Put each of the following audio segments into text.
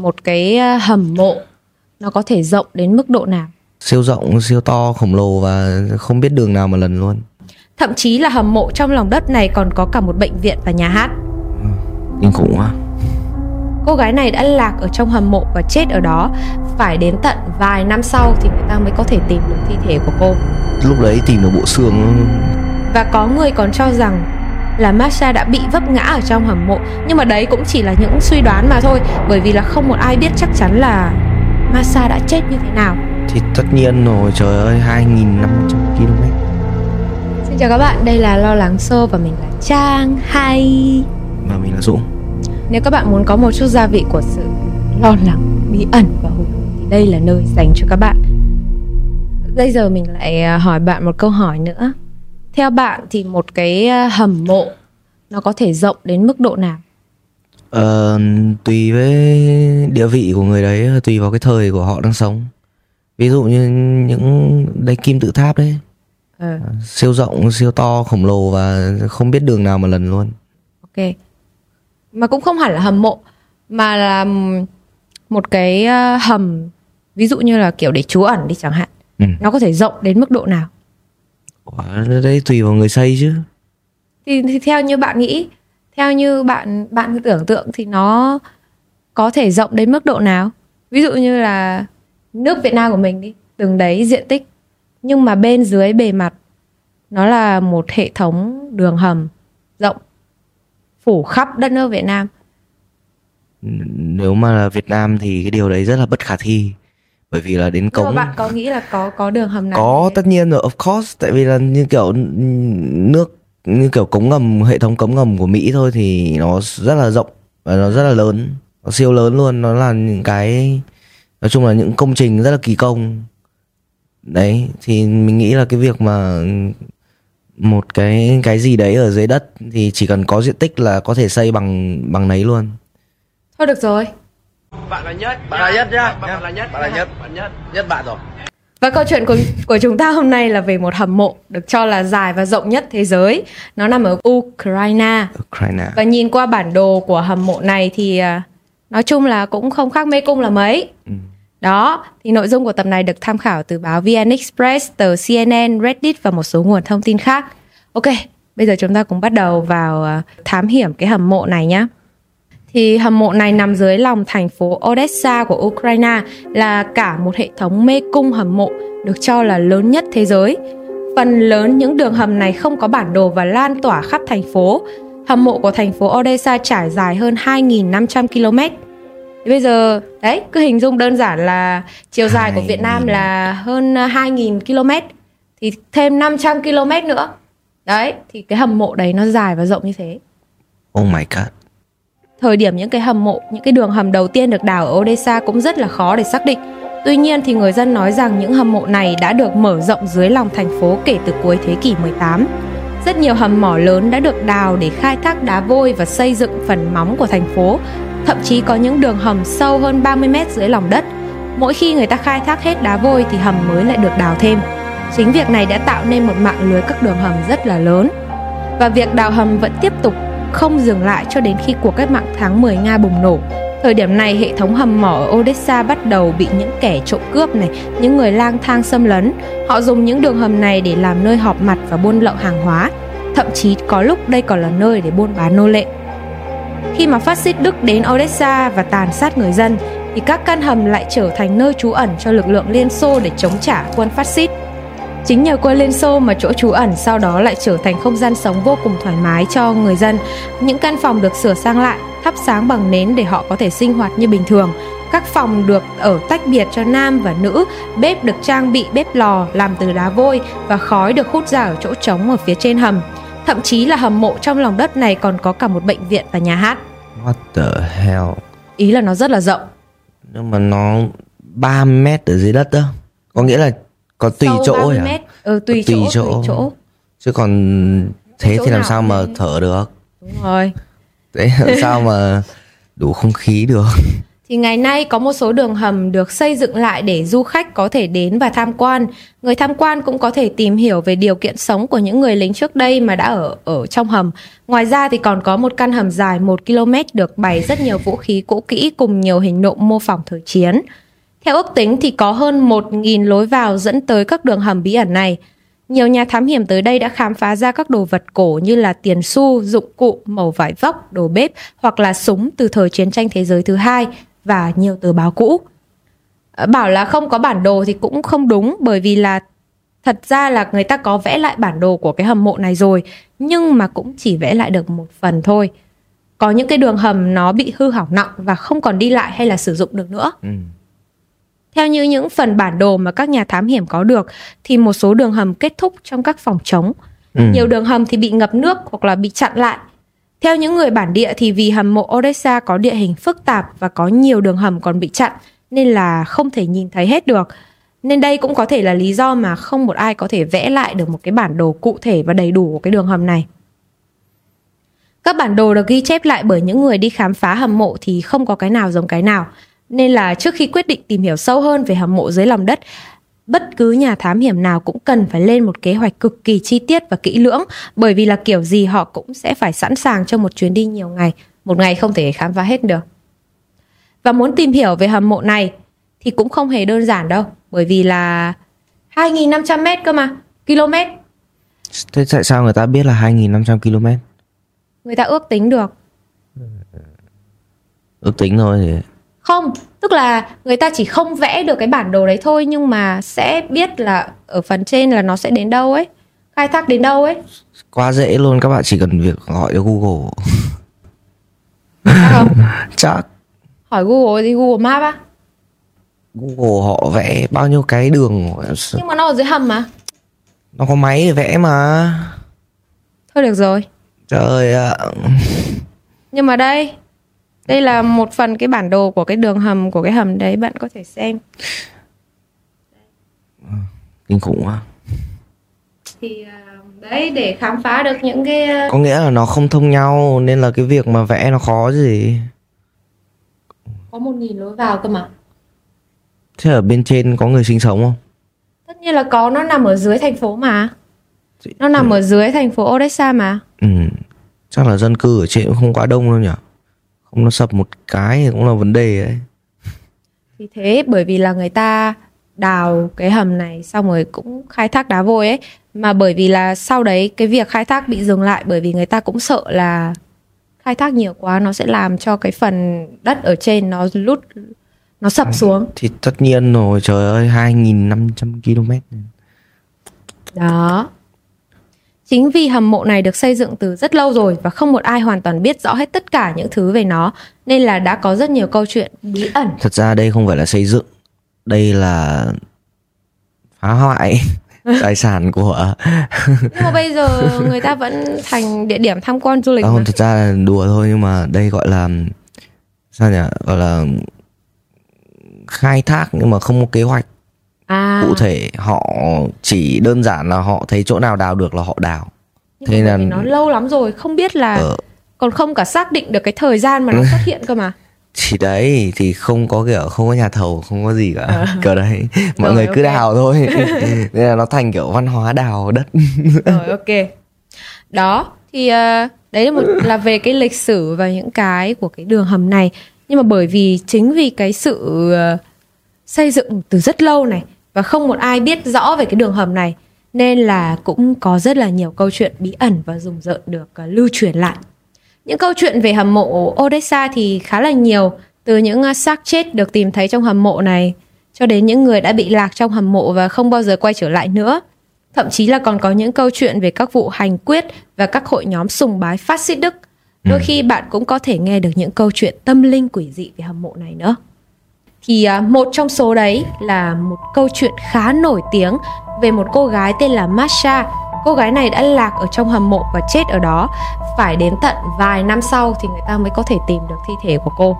một cái ờ, hầm mộ nó có thể rộng đến mức độ nào? Siêu rộng siêu to khổng lồ và không biết đường nào mà lần luôn. Thậm chí là hầm mộ trong lòng đất này còn có cả một bệnh viện và nhà hát. Kinh khủng quá. Cô gái này đã lạc ở trong hầm mộ và chết ở đó. Phải đến tận vài năm sau thì người ta mới có thể tìm được thi thể của cô. Lúc đấy tìm được bộ xương. Và có người còn cho rằng là Masha đã bị vấp ngã ở trong hầm mộ. Nhưng mà đấy cũng chỉ là những suy đoán mà thôi. Bởi vì là không một ai biết chắc chắn là Masha đã chết như thế nào. Thì tất nhiên rồi trời ơi 2.500 km. Xin chào các bạn, đây là Lo Lắng Show và mình là Trang. Hay và mình là Dũng. Nếu các bạn muốn có một chút gia vị của sự lo lắng, bí ẩn và hồi hộp thì đây là nơi dành cho các bạn. Bây giờ mình lại à, hỏi bạn một câu hỏi nữa Theo bạn thì một cái à, hầm mộ nó có thể rộng đến mức độ nào? Ờ, tùy với địa vị của người đấy tùy vào cái thời của họ đang sống ví dụ như những đây kim tự tháp đấy Ờ, siêu rộng siêu to khổng lồ và không biết đường nào mà lần luôn ok Mà cũng không hẳn là hầm mộ Mà là một cái hầm Ví dụ như là kiểu để trú ẩn đi chẳng hạn ừ. Nó có thể rộng đến mức độ nào? Ủa, đấy tùy vào người xây chứ. Thì, thì theo như bạn nghĩ theo như bạn bạn tưởng tượng thì nó có thể rộng đến mức độ nào? Ví dụ như là nước Việt Nam của mình đi từng đấy diện tích nhưng mà bên dưới bề mặt nó là một hệ thống đường hầm rộng phủ khắp đất nước Việt Nam. Nếu mà là Việt Nam thì cái điều đấy rất là bất khả thi bởi vì là đến nhưng mà cống bạn có nghĩ là có có đường hầm nào có tất nhiên rồi of course. Tại vì là như kiểu nước như kiểu cống ngầm hệ thống cống ngầm của Mỹ thôi thì nó rất là rộng và nó rất là lớn nó siêu lớn luôn. Nó là những cái nói chung là những công trình rất là kỳ công. Đấy thì mình nghĩ là cái việc mà một cái cái gì đấy ở dưới đất thì chỉ cần có diện tích là có thể xây bằng bằng nấy luôn. Thôi được rồi bạn là nhất Bạn là nhất nhá. bạn là nhất Bạn là nhất. bạn nhất nhất bạn rồi Và câu chuyện của, của chúng ta hôm nay là về một hầm mộ được cho là dài và rộng nhất thế giới. Nó nằm ở Ukraine. Ukraine Và nhìn qua bản đồ của hầm mộ này thì à, nói chung là cũng không khác mê cung là mấy. Ừ. Đó, thì nội dung của tập này được tham khảo từ báo VN Express, tờ CNN, Reddit và một số nguồn thông tin khác. Ok, bây giờ chúng ta cùng bắt đầu vào à, thám hiểm cái hầm mộ này nhé. Thì hầm mộ này nằm dưới lòng thành phố Odessa của Ukraine là cả một hệ thống mê cung hầm mộ được cho là lớn nhất thế giới. Phần lớn những đường hầm này không có bản đồ và lan tỏa khắp thành phố. Hầm mộ của thành phố Odessa trải dài hơn 2.500 km. Thì bây giờ, đấy, cứ hình dung đơn giản là chiều dài của Việt Nam là hơn 2.000 km. Thì thêm 500 km nữa. Đấy, thì cái hầm mộ đấy nó dài và rộng như thế. oh my god Thời điểm những cái hầm mộ, những cái đường hầm đầu tiên được đào ở Odessa cũng rất là khó để xác định. Tuy nhiên thì người dân nói rằng những hầm mộ này đã được mở rộng dưới lòng thành phố kể từ cuối thế kỷ 18. Rất nhiều hầm mỏ lớn đã được đào để khai thác đá vôi và xây dựng phần móng của thành phố. Thậm chí có những đường hầm sâu hơn 30 mét dưới lòng đất. Mỗi khi người ta khai thác hết đá vôi thì hầm mới lại được đào thêm. Chính việc này đã tạo nên một mạng lưới các đường hầm rất là lớn. Và việc đào hầm vẫn tiếp tục không dừng lại cho đến khi cuộc cách mạng tháng 10 Nga bùng nổ. Thời điểm này, hệ thống hầm mỏ ở Odessa bắt đầu bị những kẻ trộm cướp này, những người lang thang xâm lấn. Họ dùng những đường hầm này để làm nơi họp mặt và buôn lậu hàng hóa. Thậm chí có lúc đây còn là nơi để buôn bán nô lệ. Khi mà phát xít Đức đến Odessa và tàn sát người dân, thì các căn hầm lại trở thành nơi trú ẩn cho lực lượng Liên Xô để chống trả quân phát xít. Chính nhờ quân Liên Xô mà chỗ trú ẩn sau đó lại trở thành không gian sống vô cùng thoải mái cho người dân. Những căn phòng được sửa sang lại, thắp sáng bằng nến để họ có thể sinh hoạt như bình thường. Các phòng được ở tách biệt cho nam và nữ, bếp được trang bị bếp lò làm từ đá vôi và khói được hút ra ở chỗ trống ở phía trên hầm. Thậm chí là hầm mộ trong lòng đất này còn có cả một bệnh viện và nhà hát. what the hell Ý là nó rất là rộng. nhưng mà nó 3 mét ở dưới đất đó có nghĩa là có tùy Sâu chỗ 30 à mét. Ừ, tùy, Tùy chỗ, chỗ. tùy chỗ. chứ còn thế Chỗ thì làm sao mà thở được Đúng rồi. thế làm sao mà đủ không khí được thì ngày nay có một số đường hầm được xây dựng lại để du khách có thể đến và tham quan. Người tham quan cũng có thể tìm hiểu về điều kiện sống của những người lính trước đây mà đã ở ở trong hầm. Ngoài ra thì còn có một căn hầm dài 1 km được bày rất nhiều vũ khí cũ kỹ cùng nhiều hình nộm mô phỏng thời chiến. Theo ước tính thì có hơn 1.000 lối vào dẫn tới các đường hầm bí ẩn này. Nhiều nhà thám hiểm tới đây đã khám phá ra các đồ vật cổ như là tiền xu, dụng cụ, màu vải vóc, đồ bếp hoặc là súng từ thời chiến tranh thế giới thứ hai và nhiều tờ báo cũ. Ờ, bảo là không có bản đồ thì cũng không đúng bởi vì là thật ra là người ta có vẽ lại bản đồ của cái hầm mộ này rồi nhưng mà cũng chỉ vẽ lại được một phần thôi. Có những cái đường hầm nó bị hư hỏng nặng và không còn đi lại hay là sử dụng được nữa. Ừ. Theo như những phần bản đồ mà các nhà thám hiểm có được thì một số đường hầm kết thúc trong các phòng trống. Ừ. Nhiều đường hầm thì bị ngập nước hoặc là bị chặn lại. Theo những người bản địa thì vì hầm mộ Odessa có địa hình phức tạp và có nhiều đường hầm còn bị chặn nên là không thể nhìn thấy hết được. Nên đây cũng có thể là lý do mà không một ai có thể vẽ lại được một cái bản đồ cụ thể và đầy đủ của cái đường hầm này. Các bản đồ được ghi chép lại bởi những người đi khám phá hầm mộ thì không có cái nào giống cái nào. Nên là trước khi quyết định tìm hiểu sâu hơn về hầm mộ dưới lòng đất, bất cứ nhà thám hiểm nào cũng cần phải lên một kế hoạch cực kỳ chi tiết và kỹ lưỡng bởi vì là kiểu gì họ cũng sẽ phải sẵn sàng cho một chuyến đi nhiều ngày, một ngày không thể khám phá hết được. Và muốn tìm hiểu về hầm mộ này thì cũng không hề đơn giản đâu, bởi vì là 2.500 mét cơ mà, km. Thế tại sao người ta biết là 2.500 km? Người ta ước tính được. Ước tính thôi thì Không, tức là người ta chỉ không vẽ được cái bản đồ đấy thôi nhưng mà sẽ biết là ở phần trên là nó sẽ đến đâu ấy, khai thác đến đâu ấy. quá dễ luôn các bạn chỉ cần việc gọi cho Google. Không? Chắc Hỏi Google thì Google Maps á. Google họ vẽ bao nhiêu cái đường Nhưng mà nó ở dưới hầm mà. nó có máy để vẽ mà. Thôi được rồi. Trời ạ. Nhưng mà đây, đây là một phần cái bản đồ của cái đường hầm của cái hầm đấy bạn có thể xem. Kinh khủng quá. Thì à, đấy để khám phá được những cái à, Có nghĩa là nó không thông nhau nên là cái việc mà vẽ nó khó gì. có một nghìn lối vào cơ mà. Thế ở bên trên có người sinh sống không? Tất nhiên là có nó nằm ở dưới thành phố mà. Nó nằm ở dưới thành phố Odessa mà. Ừ. Chắc là dân cư ở trên cũng không quá đông đâu nhỉ. Không nó sập một cái thì cũng là vấn đề đấy. Thì thế bởi vì là người ta đào cái hầm này xong rồi cũng khai thác đá vôi ấy mà bởi vì là sau đấy cái việc khai thác bị dừng lại bởi vì người ta cũng sợ là khai thác nhiều quá nó sẽ làm cho cái phần đất ở trên nó lút nó sập xuống Thì tất nhiên rồi, trời ơi, 2.500 km. đó chính vì hầm mộ này được xây dựng từ rất lâu rồi và không một ai hoàn toàn biết rõ hết tất cả những thứ về nó nên là đã có rất nhiều câu chuyện bí ẩn. Thật ra đây không phải là xây dựng, đây là phá hoại tài sản của nhưng mà bây giờ người ta vẫn thành địa điểm tham quan du lịch à, mà. không thật ra là đùa thôi nhưng mà đây gọi là sao nhỉ? Gọi là khai thác nhưng mà không có kế hoạch à. Cụ thể họ chỉ đơn giản là họ thấy chỗ nào đào được là họ đào. Nhưng Thế là- nó lâu lắm rồi không biết là Ờ. còn không cả xác định được cái thời gian mà nó xuất hiện cơ mà. Thì đấy thì không có kiểu không có nhà thầu không có gì cả. Kiểu đấy mọi Rồi, người cứ ok. đào thôi. Nên là nó thành kiểu văn hóa đào đất. Rồi ok. Đó thì ờ, đấy là một là về cái lịch sử và những cái của cái đường hầm này. Nhưng mà bởi vì chính vì cái sự ờ, xây dựng từ rất lâu này và không một ai biết rõ về cái đường hầm này nên là cũng có rất là nhiều câu chuyện bí ẩn và rùng rợn được ờ, lưu truyền lại những câu chuyện về hầm mộ Odessa thì khá là nhiều từ những ờ, xác chết được tìm thấy trong hầm mộ này cho đến những người đã bị lạc trong hầm mộ và không bao giờ quay trở lại nữa Thậm chí là còn có những câu chuyện về các vụ hành quyết và các hội nhóm sùng bái phát xít Đức. Đôi khi bạn cũng có thể nghe được những câu chuyện tâm linh quỷ dị về hầm mộ này nữa. Thì à, một trong số đấy là một câu chuyện khá nổi tiếng về một cô gái tên là Masha. Cô gái này đã lạc ở trong hầm mộ và chết ở đó. Phải đến tận vài năm sau thì người ta mới có thể tìm được thi thể của cô.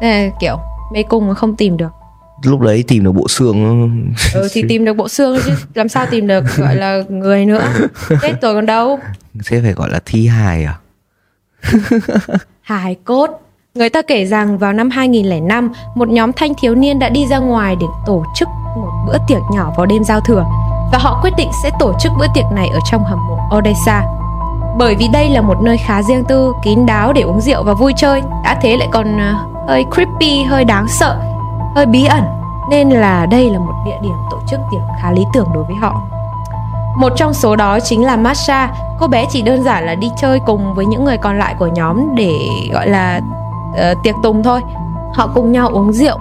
Là kiểu mê cung mà không tìm được. lúc đấy tìm được bộ xương Ừ thì tìm được bộ xương chứ làm sao tìm được gọi là người nữa. Chết rồi còn đâu. thế phải gọi là thi hài à hài cốt Người ta kể rằng vào năm 2005, một nhóm thanh thiếu niên đã đi ra ngoài để tổ chức một bữa tiệc nhỏ vào đêm giao thừa và họ quyết định sẽ tổ chức bữa tiệc này ở trong hầm mộ Odessa. Bởi vì đây là một nơi khá riêng tư, kín đáo để uống rượu và vui chơi, đã thế lại còn ờ, hơi creepy, hơi đáng sợ, hơi bí ẩn, nên là đây là một địa điểm tổ chức tiệc khá lý tưởng đối với họ. Một trong số đó chính là Masha, cô bé chỉ đơn giản là đi chơi cùng với những người còn lại của nhóm để gọi là uh, tiệc tùng thôi. Họ cùng nhau uống rượu,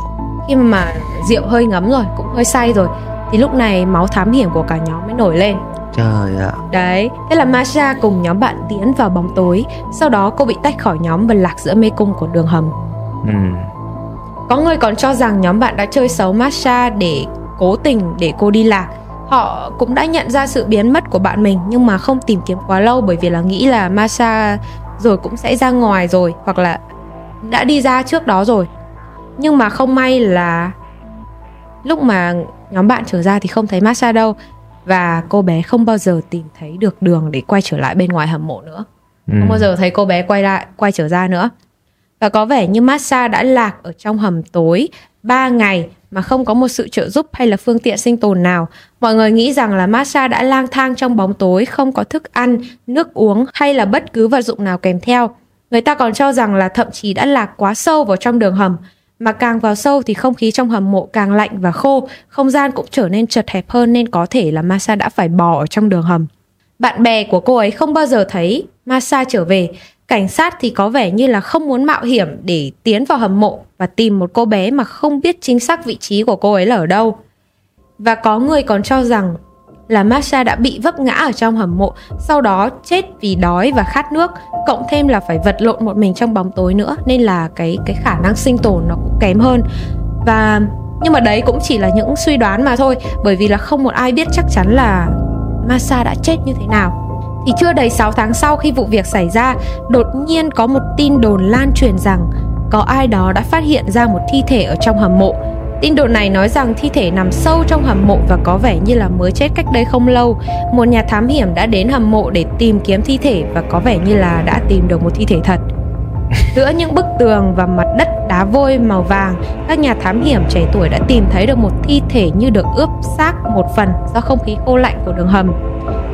khi mà rượu hơi ngấm rồi, cũng hơi say rồi, thì lúc này máu thám hiểm của cả nhóm mới nổi lên. Trời ạ. Đấy, thế là Masha cùng nhóm bạn tiến vào bóng tối, sau đó cô bị tách khỏi nhóm và lạc giữa mê cung của đường hầm. Ừ. Có người còn cho rằng nhóm bạn đã chơi xấu Masha để cố tình để cô đi lạc. Họ cũng đã nhận ra sự biến mất của bạn mình nhưng mà không tìm kiếm quá lâu bởi vì là nghĩ là Masha rồi cũng sẽ ra ngoài rồi hoặc là đã đi ra trước đó rồi. Nhưng mà không may là lúc mà nhóm bạn trở ra thì không thấy Masha đâu và cô bé không bao giờ tìm thấy được đường để quay trở lại bên ngoài hầm mộ nữa. Ừ. Không bao giờ thấy cô bé quay lại quay trở ra nữa. Và có vẻ như Massa đã lạc ở trong hầm tối 3 ngày mà không có một sự trợ giúp hay là phương tiện sinh tồn nào. Mọi người nghĩ rằng là Massa đã lang thang trong bóng tối, không có thức ăn, nước uống hay là bất cứ vật dụng nào kèm theo. Người ta còn cho rằng là thậm chí đã lạc quá sâu vào trong đường hầm, mà càng vào sâu thì không khí trong hầm mộ càng lạnh và khô, không gian cũng trở nên chật hẹp hơn nên có thể là Masa đã phải bò ở trong đường hầm. Bạn bè của cô ấy không bao giờ thấy Masa trở về. Cảnh sát thì có vẻ như là không muốn mạo hiểm để tiến vào hầm mộ và tìm một cô bé mà không biết chính xác vị trí của cô ấy là ở đâu. Và có người còn cho rằng là Masha đã bị vấp ngã ở trong hầm mộ, sau đó chết vì đói và khát nước, cộng thêm là phải vật lộn một mình trong bóng tối nữa nên là cái cái khả năng sinh tồn nó cũng kém hơn. Và nhưng mà đấy cũng chỉ là những suy đoán mà thôi, bởi vì là không một ai biết chắc chắn là Masha đã chết như thế nào. Thì chưa đầy 6 tháng sau khi vụ việc xảy ra, đột nhiên có một tin đồn lan truyền rằng có ai đó đã phát hiện ra một thi thể ở trong hầm mộ. Tin đồn này nói rằng thi thể nằm sâu trong hầm mộ và có vẻ như là mới chết cách đây không lâu. Một nhà thám hiểm đã đến hầm mộ để tìm kiếm thi thể và có vẻ như là đã tìm được một thi thể thật. Giữa những bức tường và mặt đất đá vôi màu vàng, các nhà thám hiểm trẻ tuổi đã tìm thấy được một thi thể như được ướp xác một phần do không khí khô lạnh của đường hầm.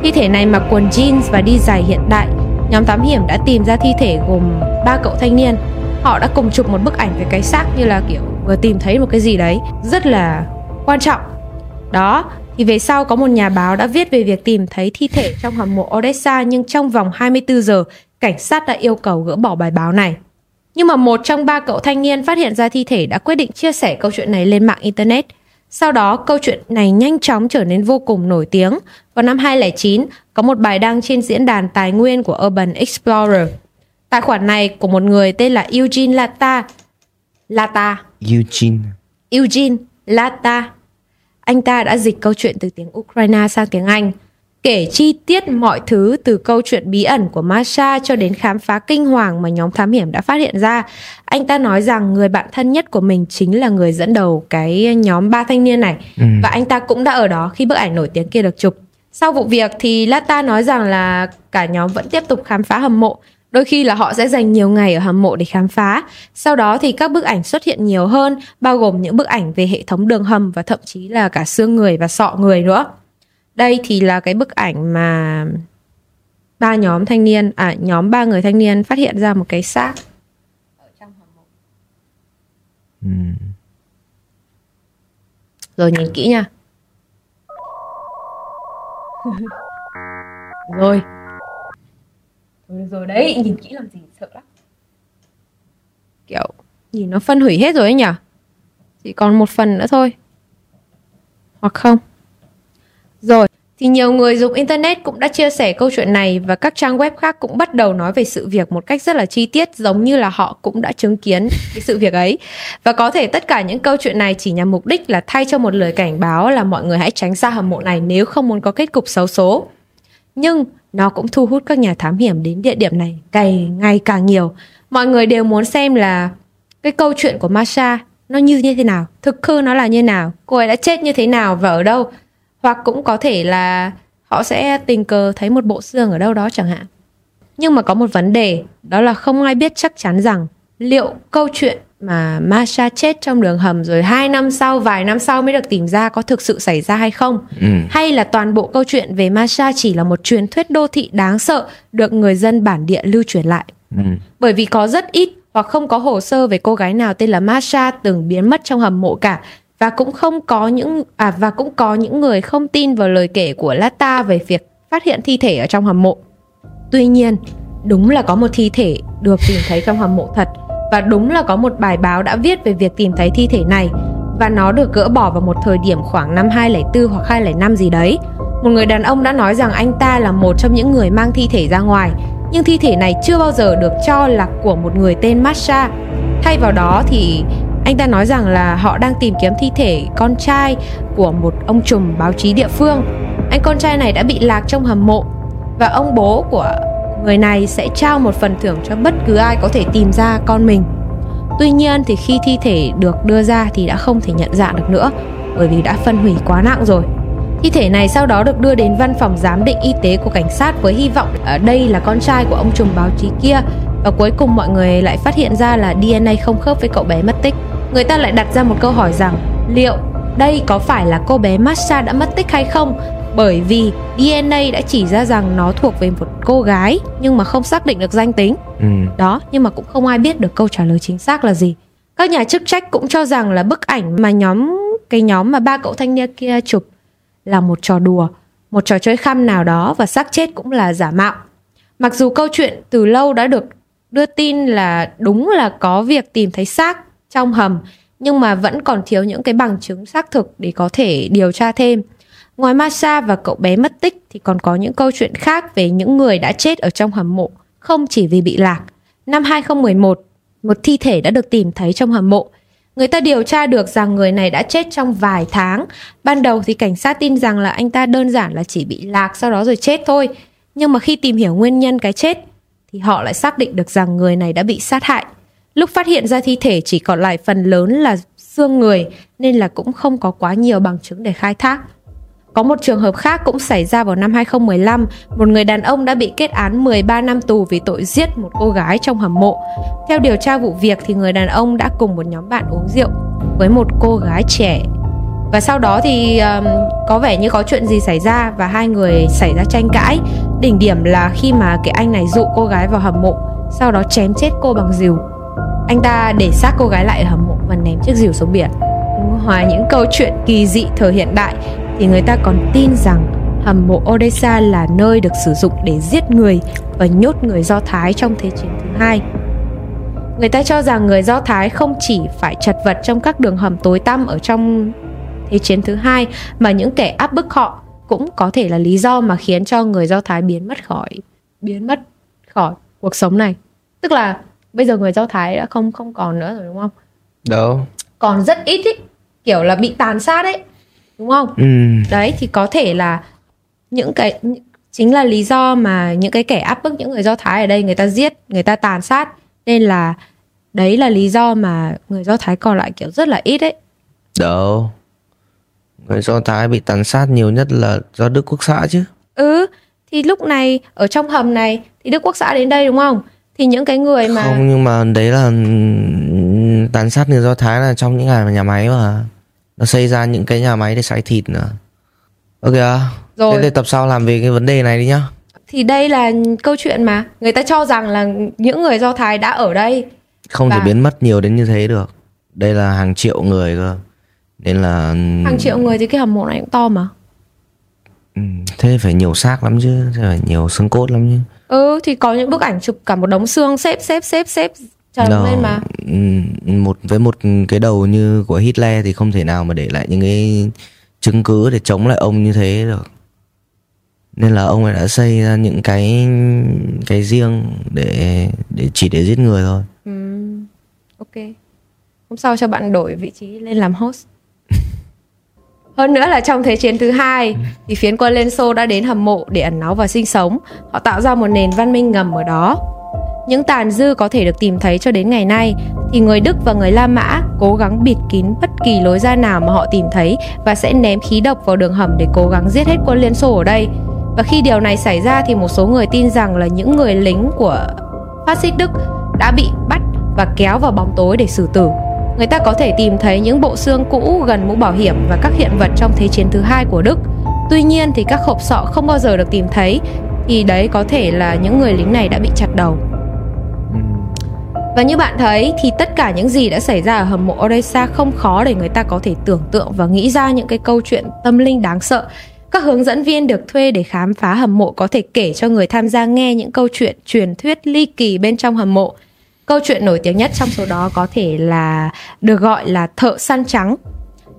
Thi thể này mặc quần jeans và đi giày hiện đại. Nhóm thám hiểm đã tìm ra thi thể gồm ba cậu thanh niên. Họ đã cùng chụp một bức ảnh về cái xác như là kiểu vừa tìm thấy một cái gì đấy rất là quan trọng. Đó, thì về sau có một nhà báo đã viết về việc tìm thấy thi thể trong hầm mộ Odessa nhưng trong vòng 24 giờ, cảnh sát đã yêu cầu gỡ bỏ bài báo này. Nhưng mà một trong ba cậu thanh niên phát hiện ra thi thể đã quyết định chia sẻ câu chuyện này lên mạng Internet. Sau đó, câu chuyện này nhanh chóng trở nên vô cùng nổi tiếng. Vào năm 2009, có một bài đăng trên diễn đàn tài nguyên của Urban Explorer. Tài khoản này của một người tên là Eugene Lata. Lata. Eugene. Eugene Lata. Anh ta đã dịch câu chuyện từ tiếng Ukraine sang tiếng Anh kể chi tiết mọi thứ từ câu chuyện bí ẩn của Masha cho đến khám phá kinh hoàng mà nhóm thám hiểm đã phát hiện ra. Anh ta nói rằng người bạn thân nhất của mình chính là người dẫn đầu cái nhóm ba thanh niên này ừ. và anh ta cũng đã ở đó khi bức ảnh nổi tiếng kia được chụp. Sau vụ việc thì Lata nói rằng là cả nhóm vẫn tiếp tục khám phá hầm mộ. Đôi khi là họ sẽ dành nhiều ngày ở hầm mộ để khám phá. Sau đó thì các bức ảnh xuất hiện nhiều hơn, bao gồm những bức ảnh về hệ thống đường hầm và thậm chí là cả xương người và sọ người nữa. Đây thì là cái bức ảnh mà ba nhóm thanh niên, à nhóm ba người thanh niên phát hiện ra một cái xác ở trong hầm mộ. Ừ. Rồi nhìn kỹ nha. rồi. Ừ, rồi, rồi đấy, nhìn kỹ làm gì sợ lắm. Kiểu nhìn nó phân hủy hết rồi ấy nhỉ? Chỉ còn một phần nữa thôi. Hoặc không. Rồi, thì nhiều người dùng Internet cũng đã chia sẻ câu chuyện này và các trang web khác cũng bắt đầu nói về sự việc một cách rất là chi tiết giống như là họ cũng đã chứng kiến cái sự việc ấy. Và có thể tất cả những câu chuyện này chỉ nhằm mục đích là thay cho một lời cảnh báo là mọi người hãy tránh xa hầm mộ này nếu không muốn có kết cục xấu số. Nhưng nó cũng thu hút các nhà thám hiểm đến địa điểm này ngày ngày càng nhiều. Mọi người đều muốn xem là cái câu chuyện của Masha nó như thế nào, thực hư nó là như nào, cô ấy đã chết như thế nào và ở đâu hoặc cũng có thể là họ sẽ tình cờ thấy một bộ xương ở đâu đó chẳng hạn nhưng mà có một vấn đề đó là không ai biết chắc chắn rằng liệu câu chuyện mà Masha chết trong đường hầm rồi hai năm sau, vài năm sau mới được tìm ra có thực sự xảy ra hay không? Ừ. Hay là toàn bộ câu chuyện về Masha chỉ là một truyền thuyết đô thị đáng sợ được người dân bản địa lưu truyền lại? Ừ. Bởi vì có rất ít hoặc không có hồ sơ về cô gái nào tên là Masha từng biến mất trong hầm mộ cả và cũng không có những à và cũng có những người không tin vào lời kể của Lata về việc phát hiện thi thể ở trong hầm mộ. Tuy nhiên, đúng là có một thi thể được tìm thấy trong hầm mộ thật và đúng là có một bài báo đã viết về việc tìm thấy thi thể này và nó được gỡ bỏ vào một thời điểm khoảng năm 2004 hoặc 2005 gì đấy. Một người đàn ông đã nói rằng anh ta là một trong những người mang thi thể ra ngoài, nhưng thi thể này chưa bao giờ được cho là của một người tên Masha. Thay vào đó thì anh ta nói rằng là họ đang tìm kiếm thi thể con trai của một ông trùm báo chí địa phương. Anh con trai này đã bị lạc trong hầm mộ và ông bố của người này sẽ trao một phần thưởng cho bất cứ ai có thể tìm ra con mình. Tuy nhiên thì khi thi thể được đưa ra thì đã không thể nhận dạng được nữa, bởi vì đã phân hủy quá nặng rồi. Thi thể này sau đó được đưa đến văn phòng giám định y tế của cảnh sát với hy vọng ở đây là con trai của ông trùm báo chí kia và cuối cùng mọi người lại phát hiện ra là DNA không khớp với cậu bé mất tích. Người ta lại đặt ra một câu hỏi rằng, liệu đây có phải là cô bé Masha đã mất tích hay không bởi vì DNA đã chỉ ra rằng nó thuộc về một cô gái nhưng mà không xác định được danh tính. Ừ. Đó, nhưng mà cũng không ai biết được câu trả lời chính xác là gì. Các nhà chức trách cũng cho rằng là bức ảnh mà nhóm cái nhóm mà ba cậu thanh niên kia chụp là một trò đùa, một trò chơi khăm nào đó và xác chết cũng là giả mạo. Mặc dù câu chuyện từ lâu đã được đưa tin là đúng là có việc tìm thấy xác trong hầm nhưng mà vẫn còn thiếu những cái bằng chứng xác thực để có thể điều tra thêm. Ngoài Masa và cậu bé mất tích thì còn có những câu chuyện khác về những người đã chết ở trong hầm mộ, không chỉ vì bị lạc. Năm 2011, một thi thể đã được tìm thấy trong hầm mộ. Người ta điều tra được rằng người này đã chết trong vài tháng. Ban đầu thì cảnh sát tin rằng là anh ta đơn giản là chỉ bị lạc sau đó rồi chết thôi. Nhưng mà khi tìm hiểu nguyên nhân cái chết thì họ lại xác định được rằng người này đã bị sát hại. Lúc phát hiện ra thi thể chỉ còn lại phần lớn là xương người nên là cũng không có quá nhiều bằng chứng để khai thác. Có một trường hợp khác cũng xảy ra vào năm 2015, một người đàn ông đã bị kết án 13 năm tù vì tội giết một cô gái trong hầm mộ. Theo điều tra vụ việc thì người đàn ông đã cùng một nhóm bạn uống rượu với một cô gái trẻ. Và sau đó thì um, có vẻ như có chuyện gì xảy ra và hai người xảy ra tranh cãi. Đỉnh điểm là khi mà cái anh này dụ cô gái vào hầm mộ, sau đó chém chết cô bằng rìu. Anh ta để xác cô gái lại ở hầm mộ và ném chiếc rìu xuống biển. Hòa những câu chuyện kỳ dị thời hiện đại thì người ta còn tin rằng hầm mộ Odessa là nơi được sử dụng để giết người và nhốt người Do Thái trong Thế chiến thứ hai. Người ta cho rằng người Do Thái không chỉ phải chật vật trong các đường hầm tối tăm ở trong Thế chiến thứ hai mà những kẻ áp bức họ cũng có thể là lý do mà khiến cho người Do Thái biến mất khỏi biến mất khỏi cuộc sống này. Tức là bây giờ người Do Thái đã không không còn nữa rồi đúng không? Đâu. Còn rất ít ý, kiểu là bị tàn sát ấy đúng không Ừ. đấy thì có thể là những cái chính là lý do mà những cái kẻ áp bức những người do thái ở đây người ta giết người ta tàn sát nên là đấy là lý do mà người do thái còn lại kiểu rất là ít ấy Đâu. Người Do Thái bị tàn sát nhiều nhất là do Đức Quốc xã chứ. ừ thì lúc này ở trong hầm này thì đức quốc xã đến đây đúng không thì những cái người mà Không nhưng mà đấy là tàn sát người Do Thái là trong những ngày mà nhà máy mà. Nó xây ra những cái nhà máy để xay thịt nữa. Ok? Rồi. Thế để tập sau làm về cái vấn đề này đi nhá. thì đây là câu chuyện mà người ta cho rằng là những người do thái đã ở đây Không thể Và- biến mất nhiều đến như thế được. Đây là hàng triệu người cơ. Nên là hàng triệu người thì cái hầm mộ này cũng to mà thế phải nhiều xác lắm chứ, thế phải nhiều xương cốt lắm chứ. ừ thì có những bức ảnh chụp cả một đống xương xếp xếp xếp xếp trần Nó- lên mà. Ừm, một với một cái đầu như của Hitler thì không thể nào mà để lại những cái chứng cứ để chống lại ông như thế được. Nên là ông ấy đã xây ra những cái cái riêng để để chỉ để giết người thôi. Ừm, ok. Hôm sau cho bạn đổi vị trí lên làm host. Hơn nữa là trong thế chiến thứ hai thì phiến quân Liên Xô đã đến hầm mộ để ẩn náu và sinh sống. Họ tạo ra một nền văn minh ngầm ở đó những tàn dư có thể được tìm thấy cho đến ngày nay, thì người Đức và người La Mã cố gắng bịt kín bất kỳ lối ra nào mà họ tìm thấy và sẽ ném khí độc vào đường hầm để cố gắng giết hết quân Liên Xô ở đây. Và khi điều này xảy ra thì một số người tin rằng là những người lính của phát xít Đức đã bị bắt và kéo vào bóng tối để xử tử. Người ta có thể tìm thấy những bộ xương cũ gần mũ bảo hiểm và các hiện vật trong Thế chiến thứ hai của Đức. Tuy nhiên thì các hộp sọ không bao giờ được tìm thấy, thì đấy có thể là những người lính này đã bị chặt đầu. Và như bạn thấy thì tất cả những gì đã xảy ra ở hầm mộ Odessa không khó để người ta có thể tưởng tượng và nghĩ ra những cái câu chuyện tâm linh đáng sợ. Các hướng dẫn viên được thuê để khám phá hầm mộ có thể kể cho người tham gia nghe những câu chuyện truyền thuyết ly kỳ bên trong hầm mộ. Câu chuyện nổi tiếng nhất trong số đó có thể là được gọi là thợ săn trắng.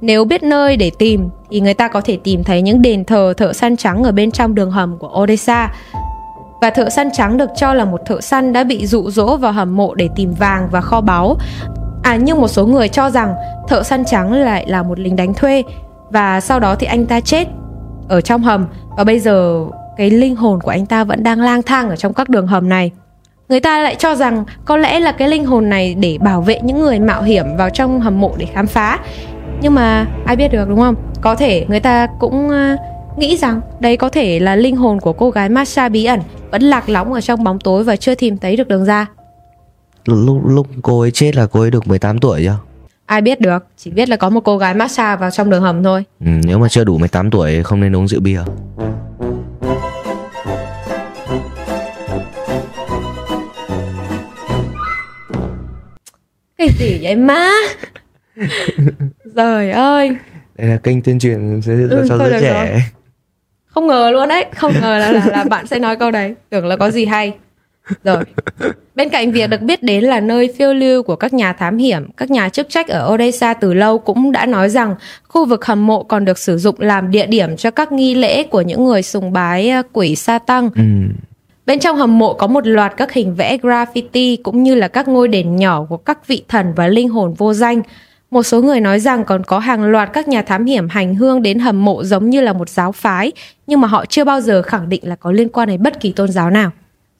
Nếu biết nơi để tìm thì người ta có thể tìm thấy những đền thờ thợ săn trắng ở bên trong đường hầm của Odessa và thợ săn trắng được cho là một thợ săn đã bị dụ dỗ vào hầm mộ để tìm vàng và kho báu. À nhưng một số người cho rằng thợ săn trắng lại là một lính đánh thuê và sau đó thì anh ta chết ở trong hầm và bây giờ cái linh hồn của anh ta vẫn đang lang thang ở trong các đường hầm này. Người ta lại cho rằng có lẽ là cái linh hồn này để bảo vệ những người mạo hiểm vào trong hầm mộ để khám phá. Nhưng mà ai biết được, đúng không? Có thể người ta cũng à, nghĩ rằng đây có thể là linh hồn của cô gái Masha bí ẩn vẫn lạc lõng ở trong bóng tối và chưa tìm thấy được đường ra. Lúc lúc cô ấy chết là cô ấy được 18 tuổi chưa? Ai biết được, chỉ biết là có một cô gái massage vào trong đường hầm thôi. Ừ, nếu mà chưa đủ 18 tuổi không nên uống rượu bia. Cái gì vậy má? Trời ơi. Đây là kênh tuyên truyền cho, Ừ, cho thôi giới trẻ. rồi. Không ngờ luôn đấy, không ngờ là, là là bạn sẽ nói câu đấy. Tưởng là có gì hay. Rồi. Bên cạnh việc được biết đến là nơi phiêu lưu của các nhà thám hiểm, các nhà chức trách ở Odessa từ lâu cũng đã nói rằng khu vực hầm mộ còn được sử dụng làm địa điểm cho các nghi lễ của những người sùng bái ờ, quỷ sa tăng. Ừ. Bên trong hầm mộ có một loạt các hình vẽ graffiti cũng như là các ngôi đền nhỏ của các vị thần và linh hồn vô danh. Một số người nói rằng còn có hàng loạt các nhà thám hiểm hành hương đến hầm mộ giống như là một giáo phái, nhưng mà họ chưa bao giờ khẳng định là có liên quan đến bất kỳ tôn giáo nào.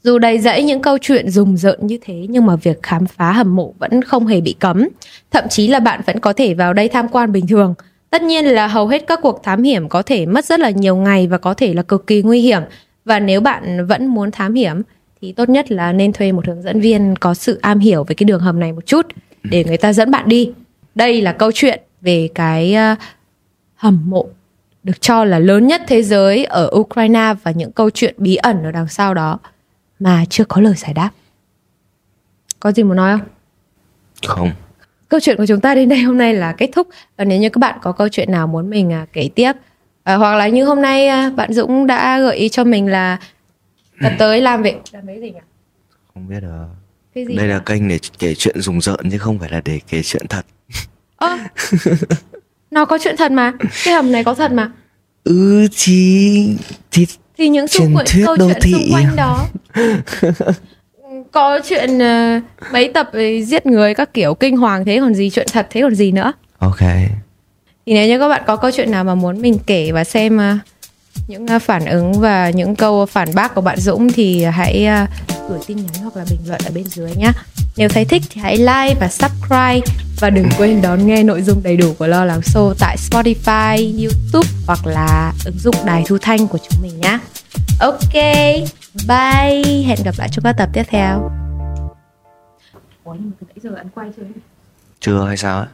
Dù đầy dẫy những câu chuyện rùng rợn như thế nhưng mà việc khám phá hầm mộ vẫn không hề bị cấm. Thậm chí là bạn vẫn có thể vào đây tham quan bình thường. Tất nhiên là hầu hết các cuộc thám hiểm có thể mất rất là nhiều ngày và có thể là cực kỳ nguy hiểm. Và nếu bạn vẫn muốn thám hiểm thì tốt nhất là nên thuê một hướng dẫn viên có sự am hiểu về cái đường hầm này một chút để người ta dẫn bạn đi. Đây là câu chuyện về cái ờ, hầm mộ được cho là lớn nhất thế giới ở Ukraine và những câu chuyện bí ẩn ở đằng sau đó mà chưa có lời giải đáp. Có gì muốn nói không? Không. Câu chuyện của chúng ta đến đây hôm nay là kết thúc và nếu như các bạn có câu chuyện nào muốn mình à, kể tiếp à, hoặc là như hôm nay à, bạn Dũng đã gợi ý cho mình là tập tới làm về làm cái gì nhỉ? Không biết là Cái gì? đây là kênh để kể chuyện rùng rợn chứ không phải là để kể chuyện thật. Ơ, nó có chuyện thật mà. Cái hầm này có thật mà. Ừ thì thì Thì những xung quanh câu chuyện thị. xung quanh đó có chuyện ờ, mấy tập về giết người các kiểu kinh hoàng thế còn gì chuyện thật thế còn gì nữa ok. thì nếu như các bạn có câu chuyện nào mà muốn mình kể và xem ờ, những ờ, phản ứng và những câu phản bác của bạn Dũng thì hãy ờ, gửi tin nhắn hoặc là bình luận ở bên dưới nhé. Nếu thấy thích thì hãy like và subscribe và đừng quên đón nghe nội dung đầy đủ của Lo Lắng Show tại Spotify, YouTube hoặc là ứng dụng đài thu thanh của chúng mình nhé. Ok, bye. Hẹn gặp lại trong các tập tiếp theo. Ủa nhưng mà từ nãy giờ anh quay chưa? Chưa hay sao ấy?